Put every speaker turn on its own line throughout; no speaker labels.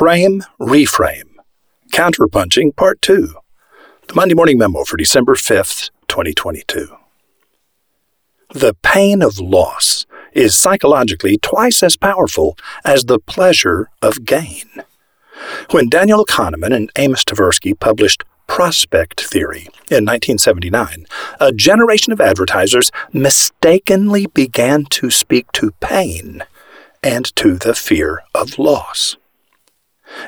Frame, Reframe Counterpunching Part 2. The Monday Morning Memo for December 5th, 2022. The pain of loss is psychologically twice as powerful as the pleasure of gain. When Daniel Kahneman and Amos Tversky published Prospect Theory in 1979, a generation of advertisers mistakenly began to speak to pain and to the fear of loss.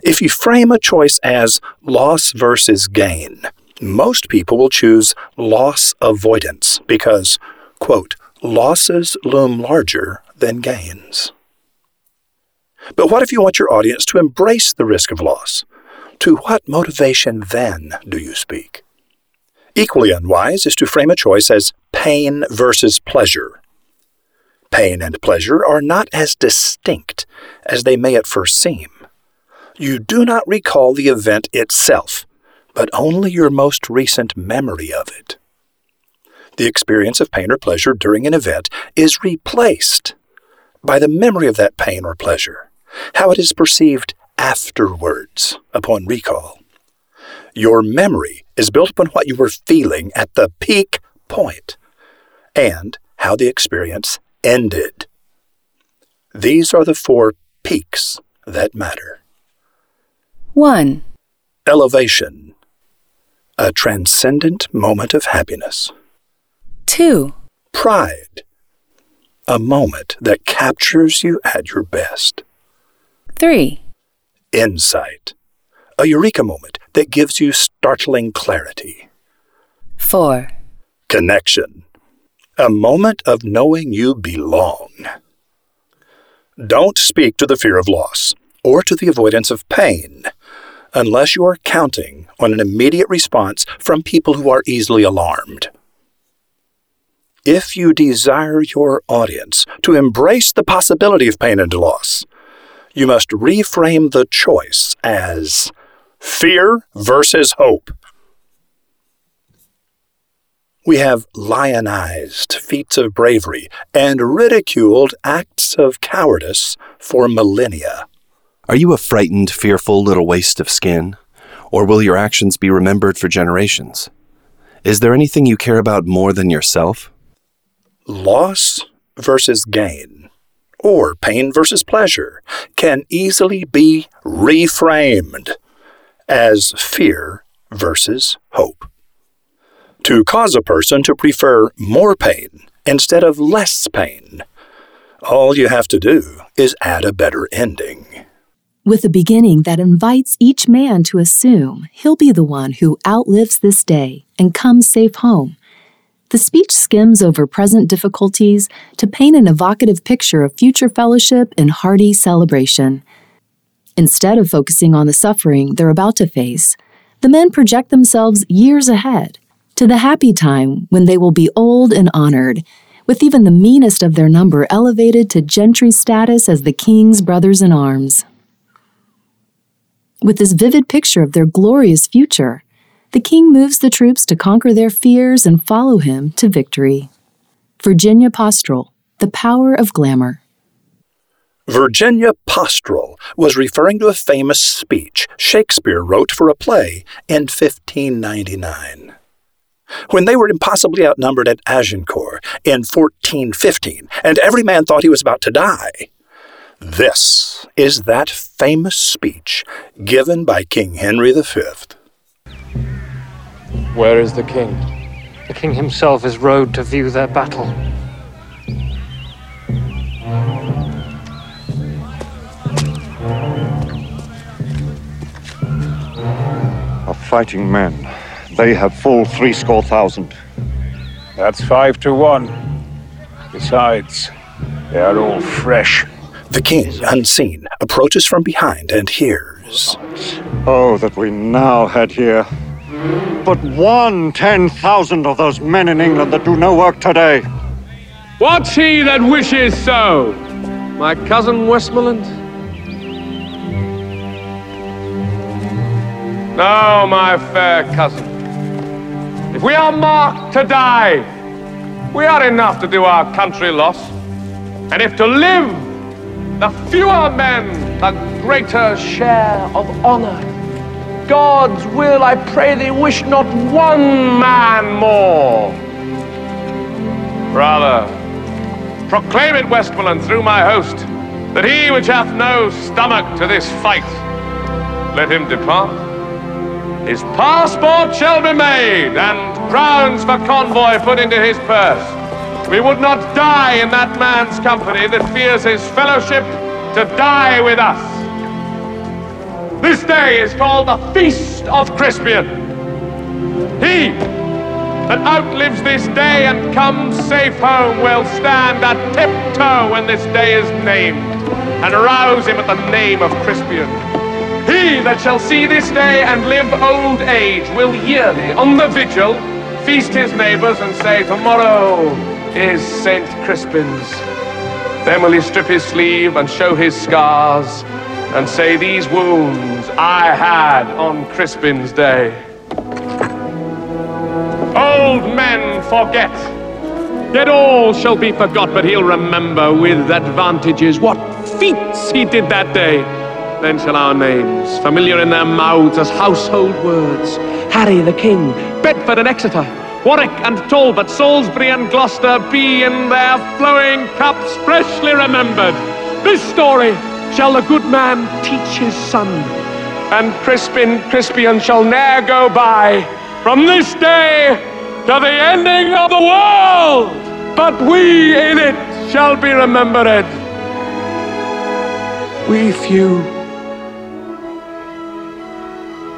If you frame a choice as loss versus gain, most people will choose loss avoidance because, quote, losses loom larger than gains. But what if you want your audience to embrace the risk of loss? To what motivation then do you speak? Equally unwise is to frame a choice as pain versus pleasure. Pain and pleasure are not as distinct as they may at first seem. You do not recall the event itself, but only your most recent memory of it. The experience of pain or pleasure during an event is replaced by the memory of that pain or pleasure, how it is perceived afterwards upon recall. Your memory is built upon what you were feeling at the peak point and how the experience ended. These are the four peaks that matter.
1.
Elevation, a transcendent moment of happiness.
2.
Pride, a moment that captures you at your best.
3.
Insight, a eureka moment that gives you startling clarity.
4.
Connection, a moment of knowing you belong. Don't speak to the fear of loss or to the avoidance of pain unless you are counting on an immediate response from people who are easily alarmed. If you desire your audience to embrace the possibility of pain and loss, you must reframe the choice as fear versus hope. We have lionized feats of bravery and ridiculed acts of cowardice for millennia.
Are you a frightened, fearful little waste of skin? Or will your actions be remembered for generations? Is there anything you care about more than yourself?
Loss versus gain, or pain versus pleasure, can easily be reframed as fear versus hope. To cause a person to prefer more pain instead of less pain, all you have to do is add a better ending.
With a beginning that invites each man to assume he'll be the one who outlives this day and comes safe home. The speech skims over present difficulties to paint an evocative picture of future fellowship and hearty celebration. Instead of focusing on the suffering they're about to face, the men project themselves years ahead to the happy time when they will be old and honored, with even the meanest of their number elevated to gentry status as the king's brothers in arms. With this vivid picture of their glorious future, the king moves the troops to conquer their fears and follow him to victory. Virginia Postrel, The Power of Glamour.
Virginia Postrel was referring to a famous speech Shakespeare wrote for a play in 1599. When they were impossibly outnumbered at Agincourt in 1415, and every man thought he was about to die, this is that famous speech given by King Henry V.
Where is the king?
The king himself is rode to view their battle.
Of fighting men, they have full threescore thousand.
That's five to one. Besides, they are all fresh.
The king, unseen, approaches from behind and hears.
Oh, that we now had here but one ten thousand of those men in England that do no work today.
What's he that wishes so? My cousin Westmoreland? No, my fair cousin. If we are marked to die, we are enough to do our country loss. And if to live, the fewer men, the greater share of honor. God's will, I pray thee, wish not one man more. Brother, proclaim it, Westmoreland, through my host, that he which hath no stomach to this fight, let him depart. His passport shall be made, and crowns for convoy put into his purse. We would not die in that man's company that fears his fellowship to die with us. This day is called the Feast of Crispian. He that outlives this day and comes safe home will stand at tiptoe when this day is named and rouse him at the name of Crispian. He that shall see this day and live old age will yearly, on the vigil, feast his neighbors and say, Tomorrow is St. Crispin's. Then will he strip his sleeve and show his scars and say, These wounds I had on Crispin's day. Old men forget, yet all shall be forgot, but he'll remember with advantages what feats he did that day. Then shall our names, familiar in their mouths as household words, Harry the King, Bedford and Exeter, Warwick and Talbot, Salisbury and Gloucester, be in their flowing cups freshly remembered. This story shall the good man teach his son, and Crispin Crispian shall ne'er go by from this day to the ending of the world, but we in it shall be remembered. We few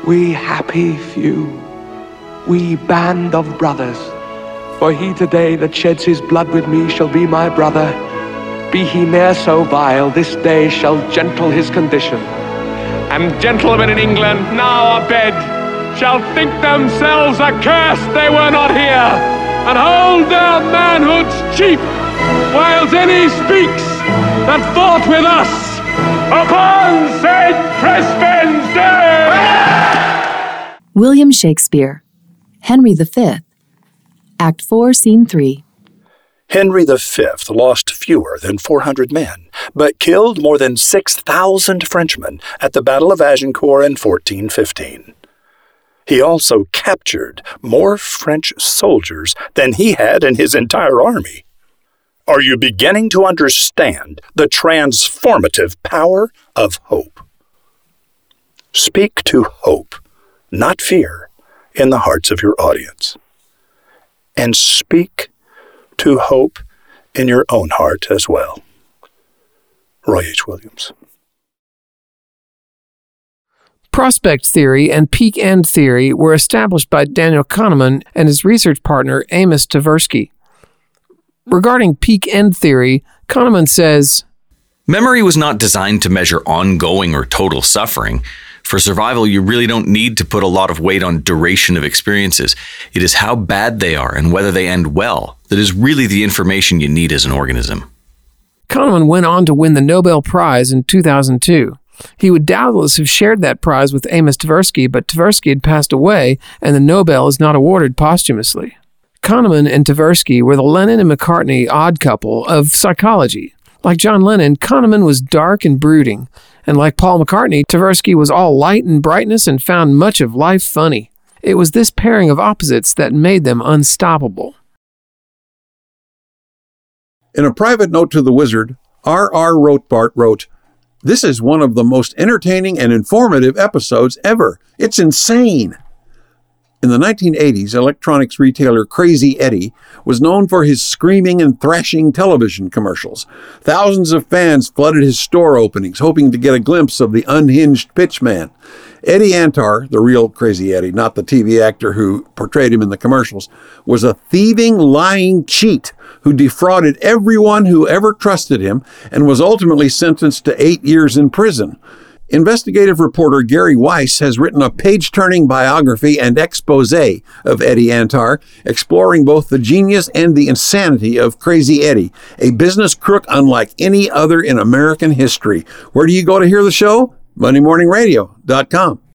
we happy few, we band of brothers. For he today that sheds his blood with me shall be my brother. Be he ne'er so vile, this day shall gentle his condition. And gentlemen in England now abed shall think themselves accursed they were not here, and hold their manhood's cheap, whiles any speaks that fought with us upon St. Crispin's Day!
William Shakespeare, Henry V, Act 4, Scene 3.
Henry V lost fewer than 400 men, but killed more than 6,000 Frenchmen at the Battle of Agincourt in 1415. He also captured more French soldiers than he had in his entire army. Are you beginning to understand the transformative power of hope? Speak to hope, not fear, in the hearts of your audience. And speak to hope in your own heart as well. Roy H. Williams.
Prospect theory and peak end theory were established by Daniel Kahneman and his research partner Amos Tversky. Regarding peak end theory, Kahneman says
Memory was not designed to measure ongoing or total suffering. For survival, you really don't need to put a lot of weight on duration of experiences. It is how bad they are and whether they end well that is really the information you need as an organism.
Kahneman went on to win the Nobel Prize in 2002. He would doubtless have shared that prize with Amos Tversky, but Tversky had passed away, and the Nobel is not awarded posthumously. Kahneman and Tversky were the Lennon and McCartney odd couple of psychology. Like John Lennon, Kahneman was dark and brooding, and like Paul McCartney, Tversky was all light and brightness and found much of life funny. It was this pairing of opposites that made them unstoppable.
In a private note to the wizard, R. R. Rothbart wrote, This is one of the most entertaining and informative episodes ever. It's insane. In the 1980s, electronics retailer Crazy Eddie was known for his screaming and thrashing television commercials. Thousands of fans flooded his store openings, hoping to get a glimpse of the unhinged pitchman. Eddie Antar, the real Crazy Eddie, not the TV actor who portrayed him in the commercials, was a thieving, lying cheat who defrauded everyone who ever trusted him and was ultimately sentenced to eight years in prison. Investigative reporter Gary Weiss has written a page turning biography and expose of Eddie Antar, exploring both the genius and the insanity of Crazy Eddie, a business crook unlike any other in American history. Where do you go to hear the show? MondayMorningRadio.com.